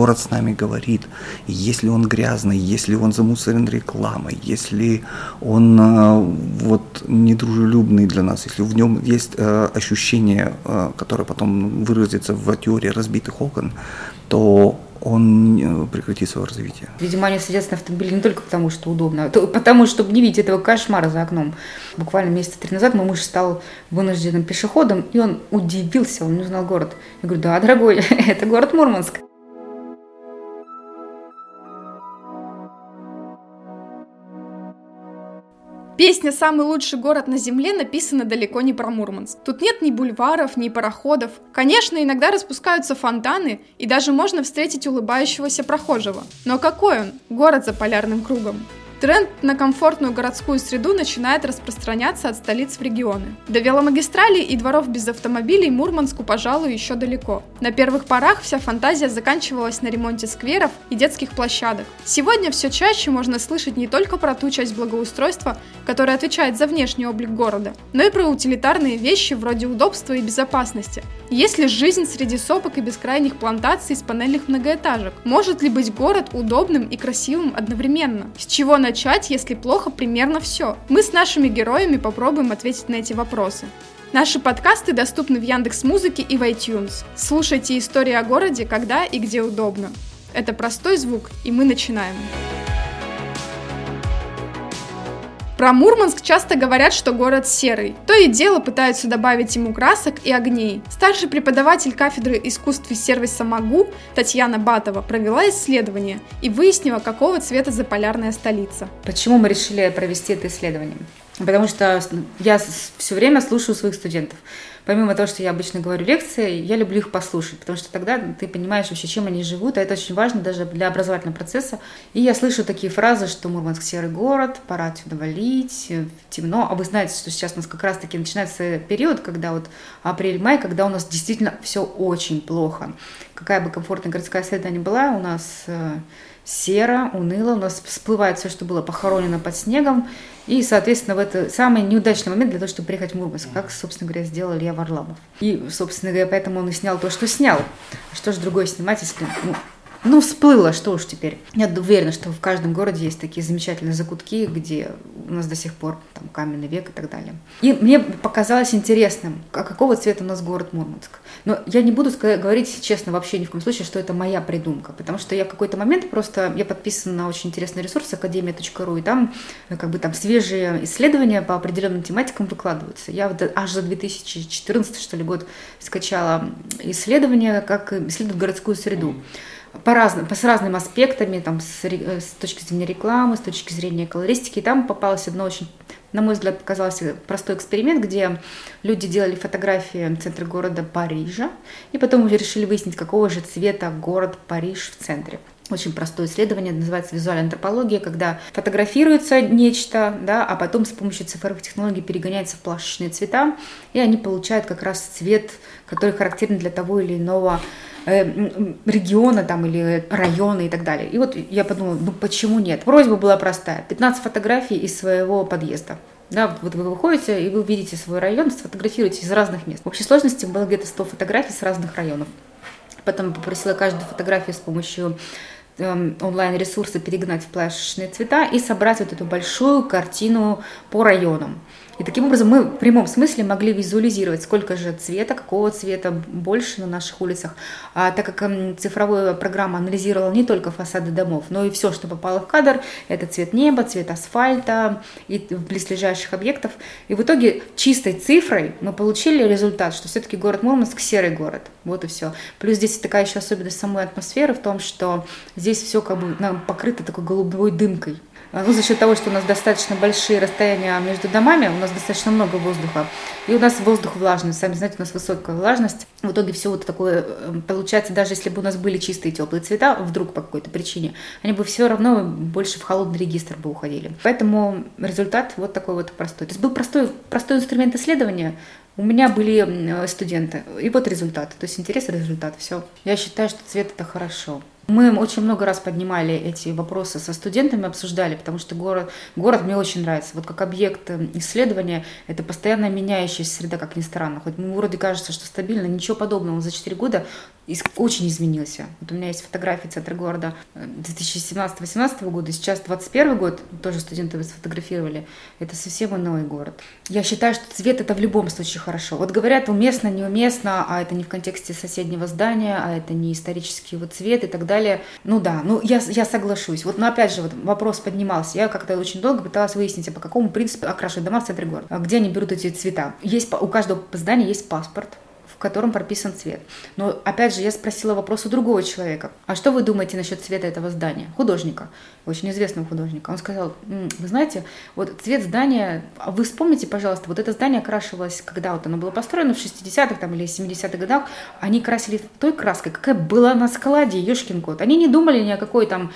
Город с нами говорит, если он грязный, если он замусорен рекламой, если он э, вот недружелюбный для нас, если в нем есть э, ощущение, э, которое потом выразится в теории разбитых окон, то он прекратит свое развитие. Видимо, они садятся на автомобиле не только потому, что удобно, а потому, чтобы не видеть этого кошмара за окном. Буквально месяца три назад мой муж стал вынужденным пешеходом, и он удивился, он не узнал город. Я говорю, да, дорогой, это город Мурманск. Песня «Самый лучший город на земле» написана далеко не про Мурманск. Тут нет ни бульваров, ни пароходов. Конечно, иногда распускаются фонтаны, и даже можно встретить улыбающегося прохожего. Но какой он? Город за полярным кругом. Тренд на комфортную городскую среду начинает распространяться от столиц в регионы. До веломагистралей и дворов без автомобилей Мурманску, пожалуй, еще далеко. На первых порах вся фантазия заканчивалась на ремонте скверов и детских площадок. Сегодня все чаще можно слышать не только про ту часть благоустройства, которая отвечает за внешний облик города, но и про утилитарные вещи вроде удобства и безопасности. Есть ли жизнь среди сопок и бескрайних плантаций из панельных многоэтажек? Может ли быть город удобным и красивым одновременно? С чего на начать, если плохо примерно все? Мы с нашими героями попробуем ответить на эти вопросы. Наши подкасты доступны в Яндекс Музыке и в iTunes. Слушайте истории о городе, когда и где удобно. Это простой звук, и мы начинаем. Про Мурманск часто говорят, что город серый. То и дело пытаются добавить ему красок и огней. Старший преподаватель кафедры искусств и сервиса МАГУ Татьяна Батова провела исследование и выяснила, какого цвета заполярная столица. Почему мы решили провести это исследование? Потому что я все время слушаю своих студентов помимо того, что я обычно говорю лекции, я люблю их послушать, потому что тогда ты понимаешь вообще, чем они живут, а это очень важно даже для образовательного процесса. И я слышу такие фразы, что Мурманск серый город, пора отсюда валить, темно. А вы знаете, что сейчас у нас как раз-таки начинается период, когда вот апрель-май, когда у нас действительно все очень плохо. Какая бы комфортная городская среда ни была, у нас э, серо, уныло, у нас всплывает все, что было похоронено под снегом, и, соответственно, в это самый неудачный момент для того, чтобы приехать в Мурманск, как, собственно говоря, сделал Илья Варламов. И, собственно говоря, поэтому он и снял то, что снял. Что же другое снимать, если ну, ну, всплыло, что уж теперь. Я уверена, что в каждом городе есть такие замечательные закутки, где у нас до сих пор там каменный век и так далее. И мне показалось интересным, а какого цвета у нас город Мурманск. Но я не буду говорить честно вообще ни в коем случае, что это моя придумка, потому что я в какой-то момент просто, я подписана на очень интересный ресурс академия.ру, и там э, как бы там свежие исследования по определенным тематикам выкладываются. Я вот аж за 2014, что ли, год скачала исследования, как исследуют городскую среду по разным, по, с разными аспектами, там, с, э, с точки зрения рекламы, с точки зрения колористики. И там попалось одно очень, на мой взгляд, показался простой эксперимент, где люди делали фотографии в центре города Парижа, и потом решили выяснить, какого же цвета город Париж в центре очень простое исследование, называется визуальная антропология, когда фотографируется нечто, да, а потом с помощью цифровых технологий перегоняется в плашечные цвета, и они получают как раз цвет, который характерен для того или иного региона там или района и так далее. И вот я подумала, ну почему нет? Просьба была простая. 15 фотографий из своего подъезда. Да, вот вы выходите, и вы видите свой район, сфотографируете из разных мест. В общей сложности было где-то 100 фотографий с разных районов. Потом попросила каждую фотографию с помощью эм, онлайн-ресурса перегнать в плашечные цвета и собрать вот эту большую картину по районам. И таким образом мы в прямом смысле могли визуализировать, сколько же цвета, какого цвета больше на наших улицах. А так как эм, цифровая программа анализировала не только фасады домов, но и все, что попало в кадр, это цвет неба, цвет асфальта и близлежащих объектов. И в итоге чистой цифрой мы получили результат, что все-таки город Мурманск серый город. Вот и все. Плюс здесь такая еще особенность самой атмосферы в том, что здесь все как бы покрыто такой голубой дымкой. А, ну, за счет того, что у нас достаточно большие расстояния между домами, у нас достаточно много воздуха, и у нас воздух влажный, сами знаете, у нас высокая влажность. В итоге все вот такое э, получается, даже если бы у нас были чистые теплые цвета, вдруг по какой-то причине, они бы все равно больше в холодный регистр бы уходили. Поэтому результат вот такой вот простой. То есть был простой, простой инструмент исследования, у меня были студенты, и вот результат. То есть интерес и результат, все. Я считаю, что цвет это хорошо. Мы очень много раз поднимали эти вопросы со студентами, обсуждали, потому что город, город мне очень нравится. Вот как объект э, исследования, это постоянно меняющаяся среда, как ни странно. Хоть мы вроде кажется, что стабильно, ничего подобного. За 4 года очень изменился. Вот у меня есть фотографии центра города 2017-2018 года, сейчас 21 год, тоже студенты сфотографировали. Это совсем иной город. Я считаю, что цвет это в любом случае хорошо. Вот говорят уместно, неуместно, а это не в контексте соседнего здания, а это не исторический вот цвет и так далее. Ну да, ну я, я соглашусь. Вот, но опять же, вот вопрос поднимался. Я как-то очень долго пыталась выяснить, а по какому принципу окрашивать дома в центре города. А где они берут эти цвета? Есть, у каждого здания есть паспорт котором прописан цвет. Но опять же, я спросила вопрос у другого человека. А что вы думаете насчет цвета этого здания? Художника, очень известного художника. Он сказал, вы знаете, вот цвет здания, а вы вспомните, пожалуйста, вот это здание окрашивалось, когда вот оно было построено в 60-х там, или 70-х годах, они красили той краской, какая была на складе, ешкин кот. Они не думали ни о какой там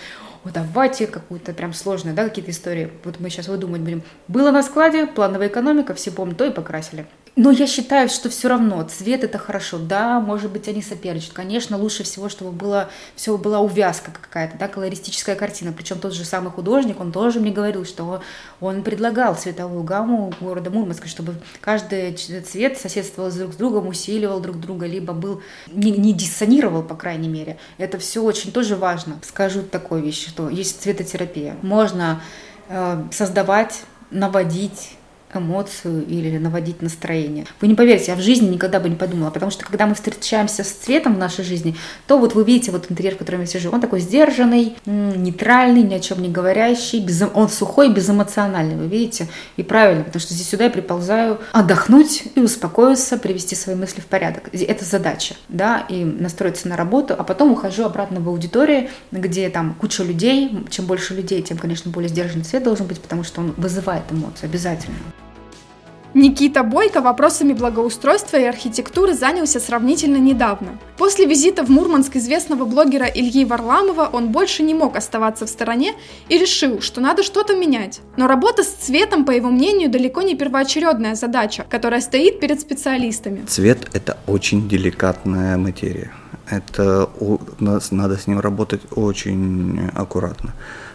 вот давайте какую-то прям сложную, да, какие-то истории. Вот мы сейчас выдумывать будем. Было на складе, плановая экономика, все помнят, то и покрасили. Но я считаю, что все равно цвет это хорошо. Да, может быть, они соперничают. Конечно, лучше всего, чтобы было, все была увязка какая-то, да, колористическая картина. Причем тот же самый художник, он тоже мне говорил, что он предлагал цветовую гамму города Мурманска, чтобы каждый цвет соседствовал друг с другом, усиливал друг друга, либо был не, не диссонировал, по крайней мере. Это все очень тоже важно. Скажу такую вещь, что есть цветотерапия. Можно э, создавать наводить эмоцию или наводить настроение. Вы не поверите, я в жизни никогда бы не подумала, потому что когда мы встречаемся с цветом в нашей жизни, то вот вы видите вот интерьер, в котором я сижу, он такой сдержанный, нейтральный, ни о чем не говорящий, без, он сухой, безэмоциональный, вы видите, и правильно, потому что здесь сюда я приползаю отдохнуть и успокоиться, привести свои мысли в порядок. Это задача, да, и настроиться на работу, а потом ухожу обратно в аудиторию, где там куча людей, чем больше людей, тем, конечно, более сдержанный цвет должен быть, потому что он вызывает эмоции обязательно. Никита Бойко вопросами благоустройства и архитектуры занялся сравнительно недавно. После визита в Мурманск известного блогера Ильи Варламова он больше не мог оставаться в стороне и решил, что надо что-то менять. Но работа с цветом, по его мнению, далеко не первоочередная задача, которая стоит перед специалистами. Цвет – это очень деликатная материя. Это надо с ним работать очень аккуратно.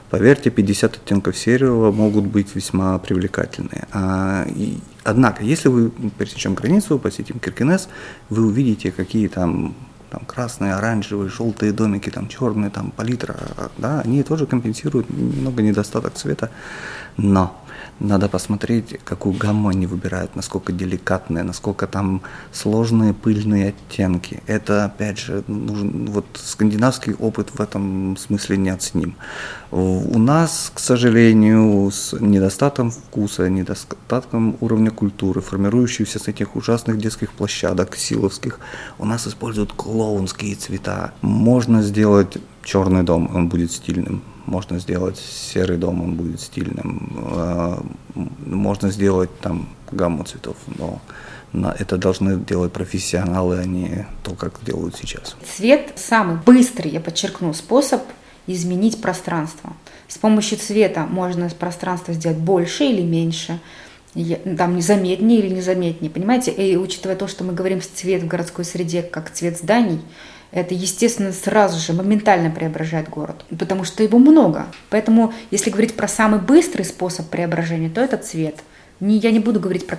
Поверьте, 50 оттенков серого могут быть весьма привлекательные. А, однако, если вы пересечем границу, посетим Киркинес, вы увидите, какие там там красные, оранжевые, желтые домики, там черные, там палитра, да, они тоже компенсируют немного недостаток цвета, но надо посмотреть, какую гамму они выбирают, насколько деликатные, насколько там сложные пыльные оттенки. Это, опять же, нужен, вот скандинавский опыт в этом смысле неоценим. У нас, к сожалению, с недостатком вкуса, недостатком уровня культуры, формирующихся с этих ужасных детских площадок, силовских, у нас используют клоунские цвета. Можно сделать черный дом, он будет стильным можно сделать серый дом, он будет стильным. А, можно сделать там гамму цветов, но это должны делать профессионалы, а не то, как делают сейчас. Цвет самый быстрый, я подчеркну, способ изменить пространство. С помощью цвета можно пространство сделать больше или меньше, там незаметнее или незаметнее, понимаете? И учитывая то, что мы говорим цвет в городской среде как цвет зданий, это, естественно, сразу же моментально преображает город, потому что его много. Поэтому, если говорить про самый быстрый способ преображения, то это цвет. Не, я не буду говорить про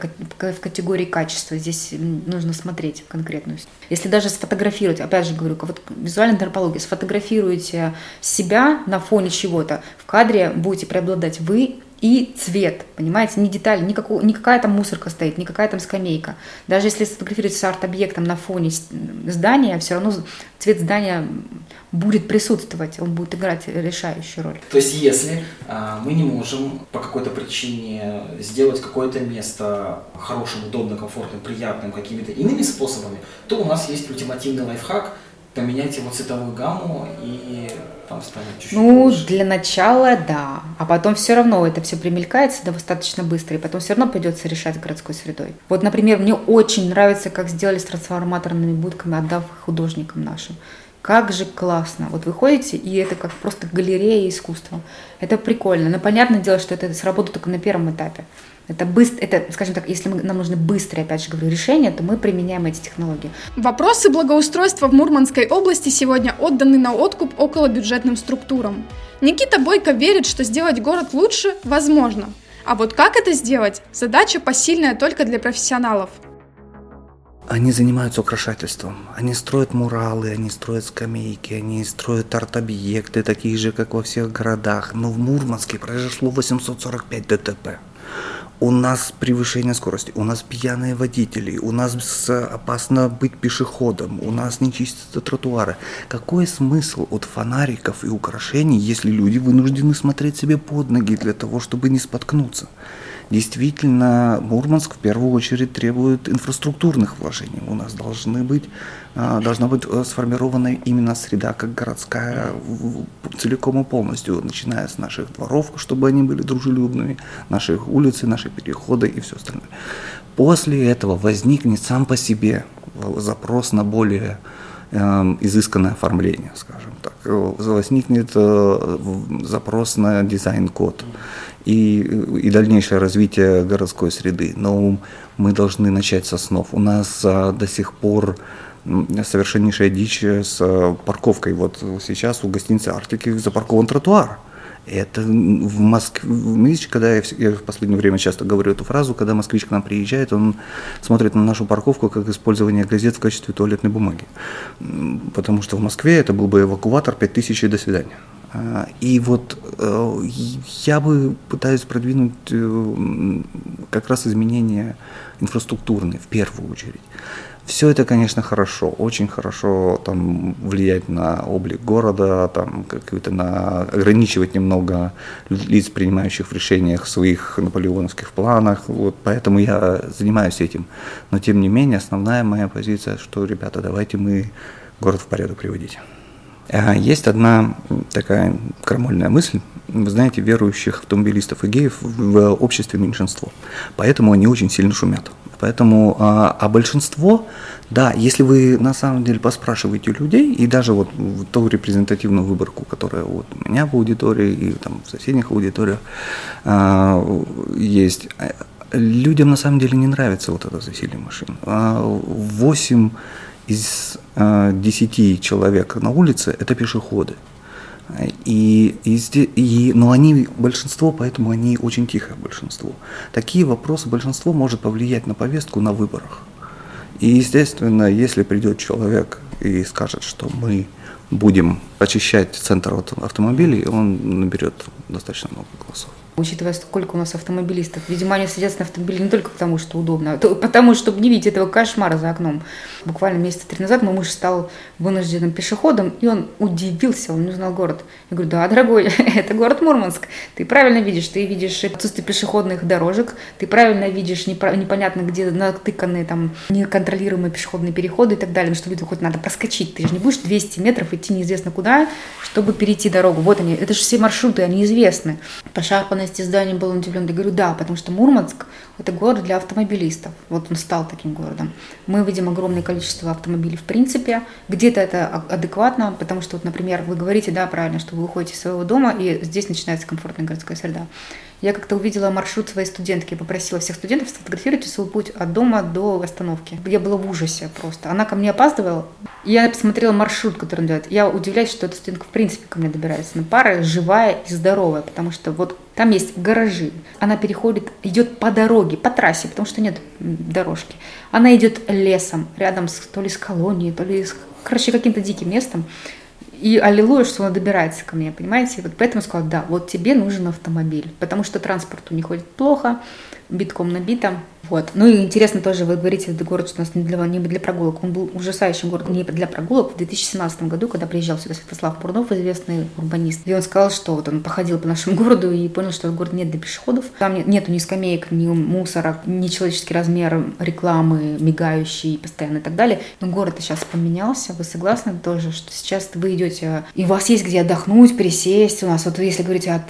в категории качества, здесь нужно смотреть конкретную. Если даже сфотографировать, опять же говорю, вот визуальная антропология, сфотографируете себя на фоне чего-то, в кадре будете преобладать вы и цвет, понимаете, не деталь, никакого, не какая там мусорка стоит, не какая там скамейка. Даже если сфотографируется арт-объектом на фоне здания, все равно цвет здания будет присутствовать, он будет играть решающую роль. То есть если а, мы не можем по какой-то причине сделать какое-то место хорошим, удобным, комфортным, приятным какими-то иными способами, то у нас есть ультимативный лайфхак – поменять его цветовую гамму и там станет чуть-чуть Ну, лучше. для начала, да. А потом все равно это все примелькается достаточно быстро, и потом все равно придется решать городской средой. Вот, например, мне очень нравится, как сделали с трансформаторными будками, отдав художникам нашим. Как же классно. Вот вы ходите, и это как просто галерея искусства. Это прикольно. Но понятное дело, что это сработает только на первом этапе. Это, быстро, это, скажем так, если мы, нам нужны быстрые, опять же говорю, решения, то мы применяем эти технологии. Вопросы благоустройства в Мурманской области сегодня отданы на откуп около бюджетным структурам. Никита Бойко верит, что сделать город лучше возможно. А вот как это сделать, задача посильная только для профессионалов. они занимаются украшательством. Они строят муралы, они строят скамейки, они строят арт-объекты, такие же, как во всех городах. Но в Мурманске произошло 845 ДТП. У нас превышение скорости, у нас пьяные водители, у нас опасно быть пешеходом, у нас не чистятся тротуары. Какой смысл от фонариков и украшений, если люди вынуждены смотреть себе под ноги для того, чтобы не споткнуться? Действительно, Мурманск в первую очередь требует инфраструктурных вложений. У нас должны быть, а, должна быть э, сформирована именно среда как городская целиком и полностью, начиная с наших дворов, чтобы они были дружелюбными, наших улиц, наши переходы и все остальное. После этого возникнет сам по себе запрос на более э, изысканное оформление, скажем так. Возникнет э, запрос на дизайн-код и, и дальнейшее развитие городской среды. Но мы должны начать с основ. У нас а, до сих пор совершеннейшая дичь с парковкой. Вот сейчас у гостиницы Арктики запаркован тротуар. Это в Москве, видите, когда я, я в последнее время часто говорю эту фразу, когда москвич к нам приезжает, он смотрит на нашу парковку как использование газет в качестве туалетной бумаги. Потому что в Москве это был бы эвакуатор 5000 и до свидания. А, и вот э, я бы пытаюсь продвинуть э, как раз изменения инфраструктурные в первую очередь. Все это, конечно, хорошо, очень хорошо там влиять на облик города, там какую-то на ограничивать немного лиц, принимающих в решениях своих наполеоновских планах. Вот поэтому я занимаюсь этим. Но тем не менее, основная моя позиция, что, ребята, давайте мы город в порядок приводить. А, есть одна такая крамольная мысль. Вы знаете, верующих автомобилистов и геев в обществе меньшинство. Поэтому они очень сильно шумят. Поэтому, а, а большинство, да, если вы на самом деле поспрашиваете людей, и даже вот ту репрезентативную выборку, которая вот у меня в аудитории и там в соседних аудиториях а, есть, людям на самом деле не нравится вот это засилие машин. 8 из э, 10 человек на улице это пешеходы. И, и, и, но они большинство, поэтому они очень тихое большинство. Такие вопросы большинство может повлиять на повестку на выборах. И, естественно, если придет человек и скажет, что мы будем очищать центр автомобилей, он наберет достаточно много голосов учитывая, сколько у нас автомобилистов. Видимо, они садятся на автомобиле не только потому, что удобно, а потому, чтобы не видеть этого кошмара за окном. Буквально месяца три назад мой муж стал вынужденным пешеходом, и он удивился, он не узнал город. Я говорю, да, дорогой, это город Мурманск. Ты правильно видишь, ты видишь отсутствие пешеходных дорожек, ты правильно видишь непонятно где натыканные там неконтролируемые пешеходные переходы и так далее, что люди хоть надо проскочить. Ты же не будешь 200 метров идти неизвестно куда, чтобы перейти дорогу. Вот они, это же все маршруты, они известны. Пошарпанные популярности здания был удивлен. Я говорю, да, потому что Мурманск – это город для автомобилистов. Вот он стал таким городом. Мы видим огромное количество автомобилей в принципе. Где-то это адекватно, потому что, вот, например, вы говорите, да, правильно, что вы уходите из своего дома, и здесь начинается комфортная городская среда. Я как-то увидела маршрут своей студентки, попросила всех студентов сфотографировать свой путь от дома до остановки. Я была в ужасе просто. Она ко мне опаздывала. Я посмотрела маршрут, который он делает. Я удивляюсь, что эта студентка в принципе ко мне добирается на пары, живая и здоровая, потому что вот там есть гаражи. Она переходит, идет по дороге, по трассе, потому что нет дорожки. Она идет лесом, рядом с, то ли с колонией, то ли с, короче, каким-то диким местом. И аллилуйя, что она добирается ко мне, понимаете? Вот поэтому сказала, да, вот тебе нужен автомобиль, потому что транспорт у них ходит плохо, битком набито, вот. Ну и интересно тоже, вы говорите, это город у нас не для, не для прогулок. Он был ужасающим городом не для прогулок. В 2017 году, когда приезжал сюда Святослав Бурнов, известный урбанист, и он сказал, что вот он походил по нашему городу и понял, что город нет для пешеходов. Там нет, нету ни скамеек, ни мусора, ни человеческий размер рекламы, мигающей постоянно и так далее. Но город сейчас поменялся. Вы согласны тоже, что сейчас вы идете, и у вас есть где отдохнуть, пересесть. У нас вот если говорить от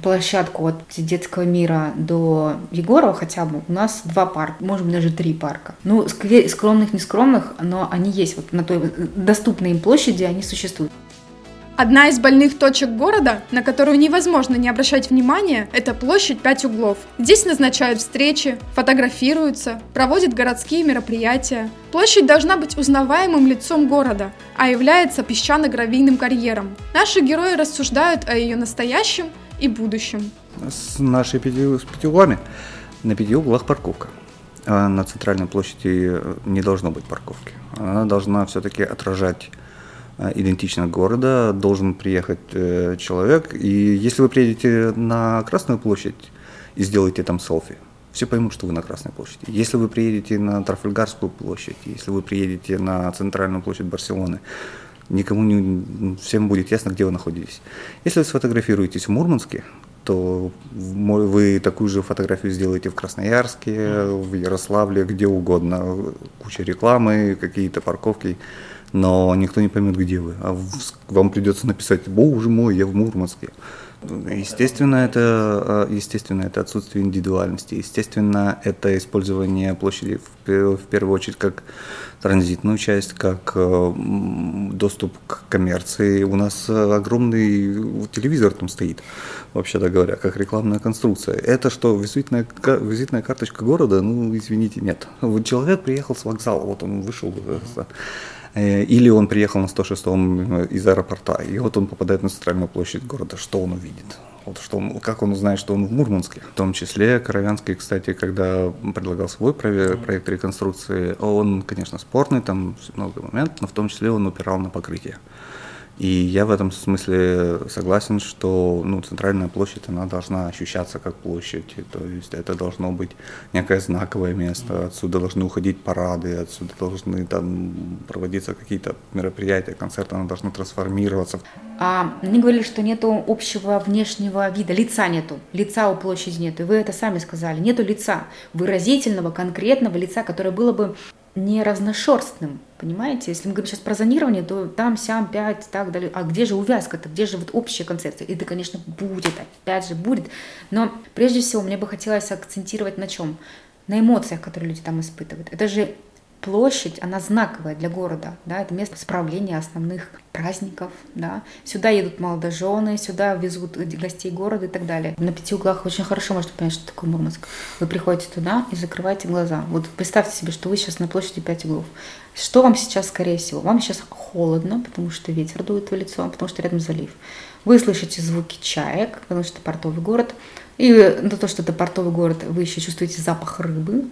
площадку от детского мира до Егорова хотя бы, у нас два парка, может быть, даже три парка. Ну, скромных, не скромных, но они есть вот на той доступной им площади, они существуют. Одна из больных точек города, на которую невозможно не обращать внимания, это площадь Пять углов. Здесь назначают встречи, фотографируются, проводят городские мероприятия. Площадь должна быть узнаваемым лицом города, а является песчано-гравийным карьером. Наши герои рассуждают о ее настоящем и будущем. С нашей пяти, с пяти углами на пяти углах парковка. А на центральной площади не должно быть парковки. Она должна все-таки отражать идентичность города, должен приехать человек. И если вы приедете на Красную площадь и сделаете там селфи, все поймут, что вы на Красной площади. Если вы приедете на Трафальгарскую площадь, если вы приедете на центральную площадь Барселоны, никому не, всем будет ясно, где вы находитесь. Если вы сфотографируетесь в Мурманске, то вы такую же фотографию сделаете в Красноярске, в Ярославле, где угодно. Куча рекламы, какие-то парковки, но никто не поймет, где вы. А вам придется написать, боже мой, я в Мурманске. Естественно, это, э, естественно, это отсутствие индивидуальности. Естественно, это использование площади в, в первую очередь как транзитную часть, как э, доступ к коммерции. У нас огромный телевизор там стоит, вообще-то говоря, как рекламная конструкция. Это что, визитная, визитная карточка города? Ну, извините, нет. Вот человек приехал с вокзала, вот он вышел Э, или он приехал на 106-м э, из аэропорта, и вот он попадает на центральную площадь города. Что он увидит? Вот что он, как он узнает, что он в Мурманске? В том числе Коровянский, кстати, когда предлагал свой проект реконструкции, он, конечно, спорный, там много моментов, но в том числе он упирал на покрытие. И я в этом смысле согласен, что ну, центральная площадь, она должна ощущаться как площадь. То есть это должно быть некое знаковое место, отсюда должны уходить парады, отсюда должны там проводиться какие-то мероприятия, концерты, она должна трансформироваться. А они говорили, что нету общего внешнего вида, лица нету, лица у площади нету. И вы это сами сказали, нету лица, выразительного, конкретного лица, которое было бы не разношерстным, понимаете? Если мы говорим сейчас про зонирование, то там, сям, пять, так далее. А где же увязка-то? Где же вот общая концепция? И это, конечно, будет, опять же, будет. Но прежде всего мне бы хотелось акцентировать на чем? На эмоциях, которые люди там испытывают. Это же площадь, она знаковая для города, да, это место справления основных праздников, да. Сюда едут молодожены, сюда везут гостей города и так далее. На пяти углах очень хорошо можно понять, что такое Мурманск. Вы приходите туда и закрываете глаза. Вот представьте себе, что вы сейчас на площади пять углов. Что вам сейчас, скорее всего? Вам сейчас холодно, потому что ветер дует в лицо, потому что рядом залив. Вы слышите звуки чаек, потому что это портовый город. И на то, что это портовый город, вы еще чувствуете запах рыбы,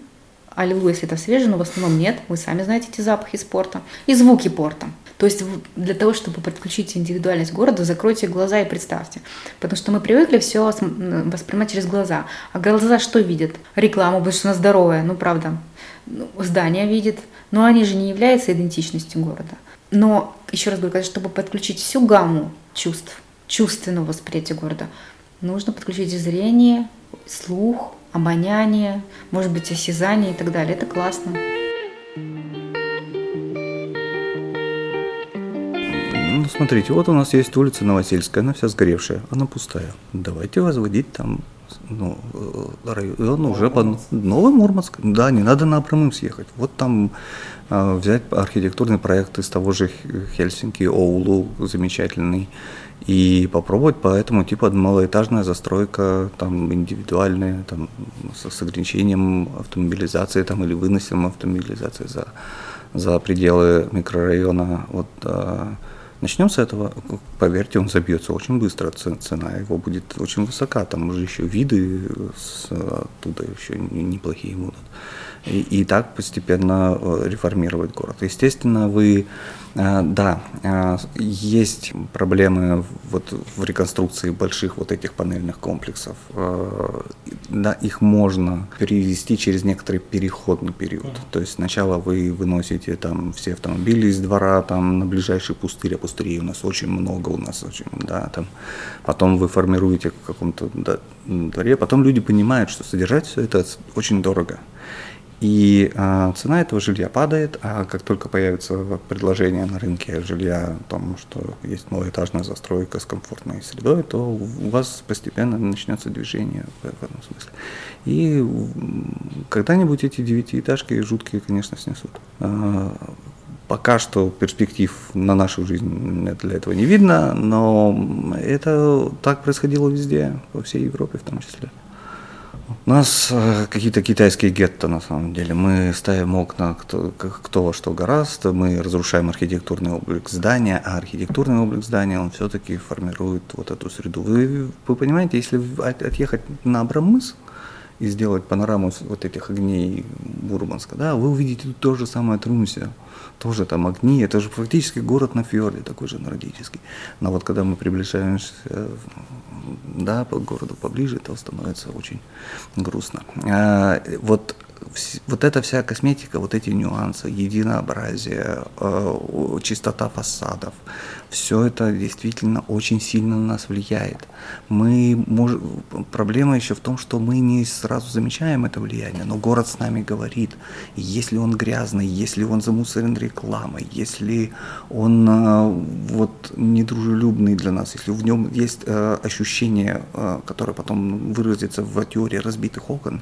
Аллилуйя, если это свежее, но в основном нет. Вы сами знаете эти запахи спорта. И звуки порта. То есть для того, чтобы подключить индивидуальность города, закройте глаза и представьте. Потому что мы привыкли все воспринимать через глаза. А глаза что видят? Рекламу, потому что она здоровая, ну правда. Ну, здание видит, но они же не являются идентичностью города. Но, еще раз говорю, чтобы подключить всю гамму чувств, чувственного восприятия города, нужно подключить зрение, слух, обоняние, может быть, осязание и так далее. Это классно. Ну, смотрите, вот у нас есть улица Новосельская, она вся сгоревшая, она пустая. Давайте возводить там ну, э, район уже под Новый Мурманск. Да, не надо на Абрамым съехать. Вот там э, взять архитектурный проект из того же Хельсинки, Оулу, замечательный и попробовать. По этому типу малоэтажная застройка, там индивидуальная, там с, с ограничением автомобилизации там, или выносом автомобилизации за, за пределы микрорайона. Вот, а, начнем с этого, поверьте, он забьется очень быстро, цена его будет очень высока, там уже еще виды с, оттуда еще неплохие будут. И, и так постепенно э, реформировать город. Естественно, вы, да, э, есть проблемы вот в реконструкции больших вот этих панельных комплексов. Да, их можно перевести через некоторый переходный период. То есть сначала вы выносите там все автомобили из двора там на ближайший пустырь, а пустырей у нас очень много, у нас очень, да, там. Потом вы формируете в каком-то дворе, потом люди понимают, что содержать все это очень дорого. И э, цена этого жилья падает, а как только появится предложение на рынке жилья о том, что есть малоэтажная застройка с комфортной средой, то у вас постепенно начнется движение в, этом смысле. И когда-нибудь эти девятиэтажки жуткие, конечно, снесут. Э, пока что перспектив на нашу жизнь для этого не видно, но это так происходило везде, во всей Европе в том числе. У нас э, какие-то китайские гетто, на самом деле. Мы ставим окна кто, кто во что гораздо, мы разрушаем архитектурный облик здания, а архитектурный облик здания, он все-таки формирует вот эту среду. Вы, вы понимаете, если отъехать на Абрамыс и сделать панораму вот этих огней Мурманска, да, вы увидите то же самое Трунсе, тоже там огни, это же фактически город на фьорде, такой же нордический. Но вот когда мы приближаемся да, по городу поближе, то становится очень грустно. А, вот вот эта вся косметика, вот эти нюансы, единообразие, э, чистота фасадов, все это действительно очень сильно на нас влияет. Мы мож... Проблема еще в том, что мы не сразу замечаем это влияние, но город с нами говорит, если он грязный, если он замусорен рекламой, если он э, вот недружелюбный для нас, если в нем есть э, ощущение, которое потом выразится в теории разбитых окон,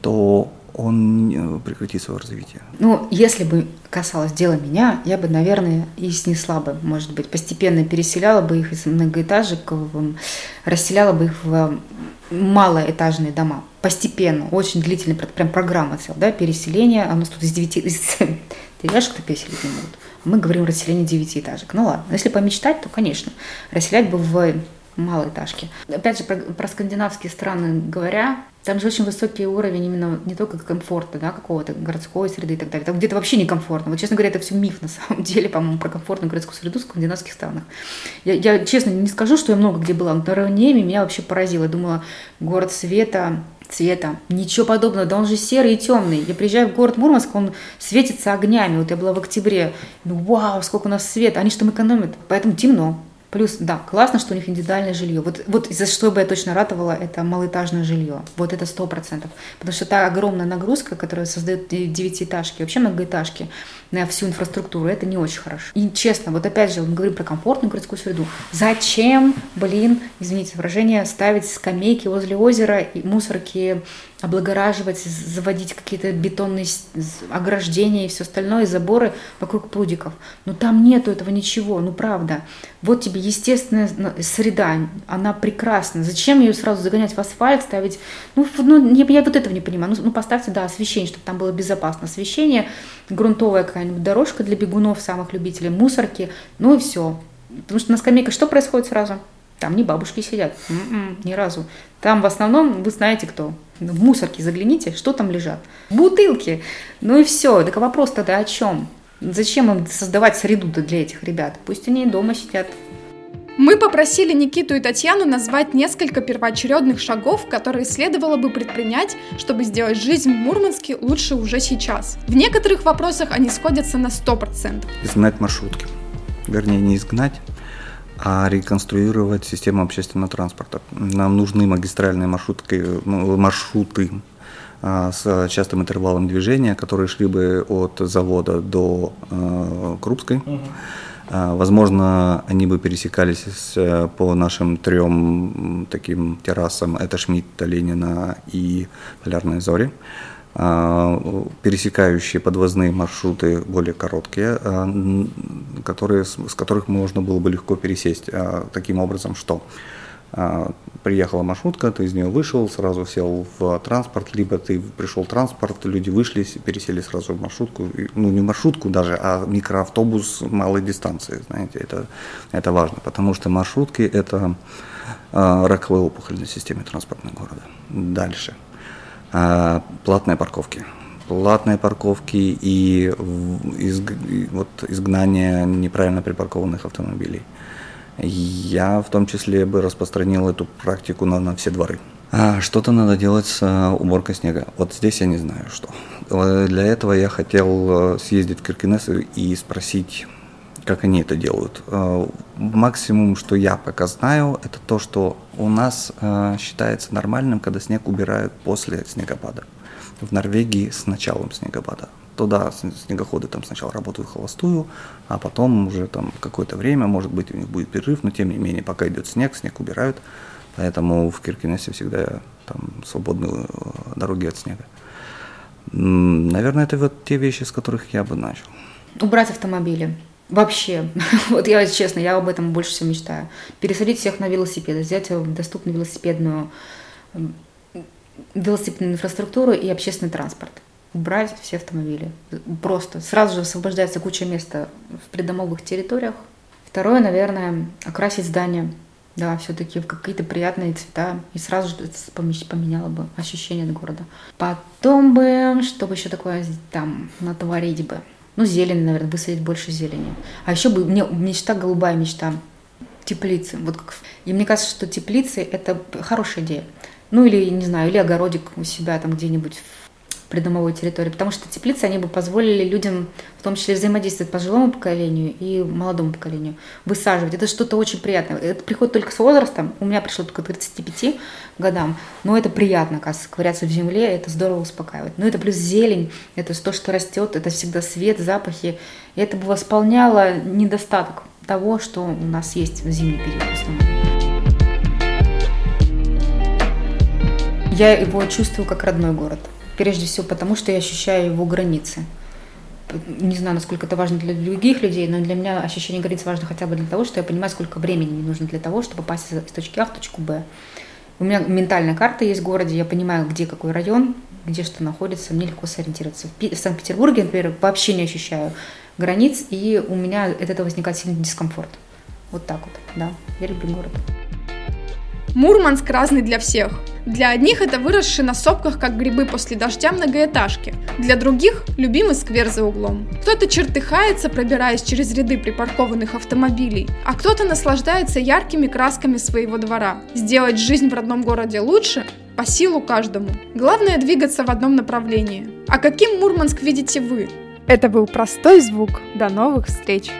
то он прекратит свое развитие. Ну, если бы касалось дела меня, я бы, наверное, и снесла бы, может быть, постепенно переселяла бы их из многоэтажек, расселяла бы их в малоэтажные дома. Постепенно, очень длительная прям программа целая, да, переселение, а у нас тут из девяти, из деревяшек-то переселить не могут. Мы говорим расселение девятиэтажек. Ну ладно, если помечтать, то, конечно, расселять бы в малоэтажки. Опять же, про, про скандинавские страны говоря, там же очень высокий уровень именно не только комфорта, да, какого-то городской среды и так далее. Там где-то вообще некомфортно. Вот, честно говоря, это все миф на самом деле, по-моему, про комфортную городскую среду в скандинавских странах. Я, я честно не скажу, что я много где была, но Равнеме меня вообще поразило. Я думала, город света, цвета. Ничего подобного, да он же серый и темный. Я приезжаю в город Мурманск, он светится огнями. Вот я была в октябре. Ну, вау, сколько у нас света. Они же там экономят. Поэтому темно. Плюс, да, классно, что у них индивидуальное жилье. Вот, вот за что бы я точно ратовала, это малоэтажное жилье. Вот это сто процентов. Потому что та огромная нагрузка, которая создает девятиэтажки, вообще многоэтажки на всю инфраструктуру, это не очень хорошо. И честно, вот опять же, мы говорим про комфортную городскую среду. Зачем, блин, извините выражение, ставить скамейки возле озера и мусорки облагораживать, заводить какие-то бетонные ограждения и все остальное, заборы вокруг прудиков. Но там нету этого ничего, ну правда. Вот тебе естественная среда, она прекрасна. Зачем ее сразу загонять в асфальт, ставить? Ну, ну я, я вот этого не понимаю. Ну, ну поставьте, да, освещение, чтобы там было безопасно. Освещение, грунтовая какая-нибудь дорожка для бегунов, самых любителей, мусорки, ну и все. Потому что на скамейках что происходит сразу? Там не бабушки сидят, м-м, ни разу. Там в основном вы знаете кто. В мусорке загляните, что там лежат. Бутылки. Ну и все. Так вопрос тогда о чем? Зачем им создавать среду для этих ребят? Пусть они и дома сидят. Мы попросили Никиту и Татьяну назвать несколько первоочередных шагов, которые следовало бы предпринять, чтобы сделать жизнь в Мурманске лучше уже сейчас. В некоторых вопросах они сходятся на 100%. Изгнать маршрутки. Вернее, не изгнать, а реконструировать систему общественного транспорта. Нам нужны магистральные маршрутки, ну, маршруты а, с частым интервалом движения, которые шли бы от завода до э, Крупской. Угу. Возможно, они бы пересекались с, по нашим трем таким террасам. Это Шмидта, Ленина и Полярные Зори. А, пересекающие подвозные маршруты более короткие, а, которые, с которых можно было бы легко пересесть. А, таким образом, что приехала маршрутка, ты из нее вышел, сразу сел в транспорт, либо ты пришел в транспорт, люди вышли, пересели сразу в маршрутку, ну не маршрутку даже, а микроавтобус малой дистанции, знаете, это, это важно, потому что маршрутки это раковая опухоль на системе транспортного города. Дальше – платные парковки. Платные парковки и изг... вот изгнание неправильно припаркованных автомобилей. Я в том числе бы распространил эту практику на, на все дворы. А что-то надо делать с а, уборкой снега. Вот здесь я не знаю, что. Для этого я хотел съездить в Киркинес и спросить как они это делают. Э, максимум, что я пока знаю, это то, что у нас э, считается нормальным, когда снег убирают после снегопада. В Норвегии с началом снегопада. Туда снегоходы там сначала работают холостую, а потом уже там какое-то время, может быть, у них будет перерыв, но тем не менее, пока идет снег, снег убирают. Поэтому в Киркинессе всегда там свободные э, дороги от снега. Наверное, это вот те вещи, с которых я бы начал. Убрать автомобили. Вообще, вот я честно, я об этом больше всего мечтаю. Пересадить всех на велосипеды, взять доступную велосипедную велосипедную инфраструктуру и общественный транспорт. Убрать все автомобили. Просто сразу же освобождается куча места в придомовых территориях. Второе, наверное, окрасить здания. Да, все-таки в какие-то приятные цвета. И сразу же поменяло бы ощущение от города. Потом бы, что бы еще такое там натворить бы? Ну, зелень, наверное, высадить больше зелени. А еще бы, мне мечта, голубая мечта, теплицы. Вот как... И мне кажется, что теплицы – это хорошая идея. Ну, или, не знаю, или огородик у себя там где-нибудь придомовой территории, потому что теплицы, они бы позволили людям, в том числе взаимодействовать пожилому поколению и молодому поколению, высаживать. Это что-то очень приятное. Это приходит только с возрастом. У меня пришло только к 35 годам, но это приятно, оказывается, ковыряться в земле, это здорово успокаивает. Но это плюс зелень, это то, что растет, это всегда свет, запахи. И это бы восполняло недостаток того, что у нас есть в зимний период в основном. Я его чувствую как родной город прежде всего потому, что я ощущаю его границы. Не знаю, насколько это важно для других людей, но для меня ощущение границ важно хотя бы для того, что я понимаю, сколько времени мне нужно для того, чтобы попасть из точки А в точку Б. У меня ментальная карта есть в городе, я понимаю, где какой район, где что находится, мне легко сориентироваться. В Санкт-Петербурге, например, вообще не ощущаю границ, и у меня от этого возникает сильный дискомфорт. Вот так вот, да. Я люблю город. Мурманск разный для всех. Для одних это выросшие на сопках, как грибы после дождя, многоэтажки. Для других – любимый сквер за углом. Кто-то чертыхается, пробираясь через ряды припаркованных автомобилей, а кто-то наслаждается яркими красками своего двора. Сделать жизнь в родном городе лучше – по силу каждому. Главное – двигаться в одном направлении. А каким Мурманск видите вы? Это был простой звук. До новых встреч!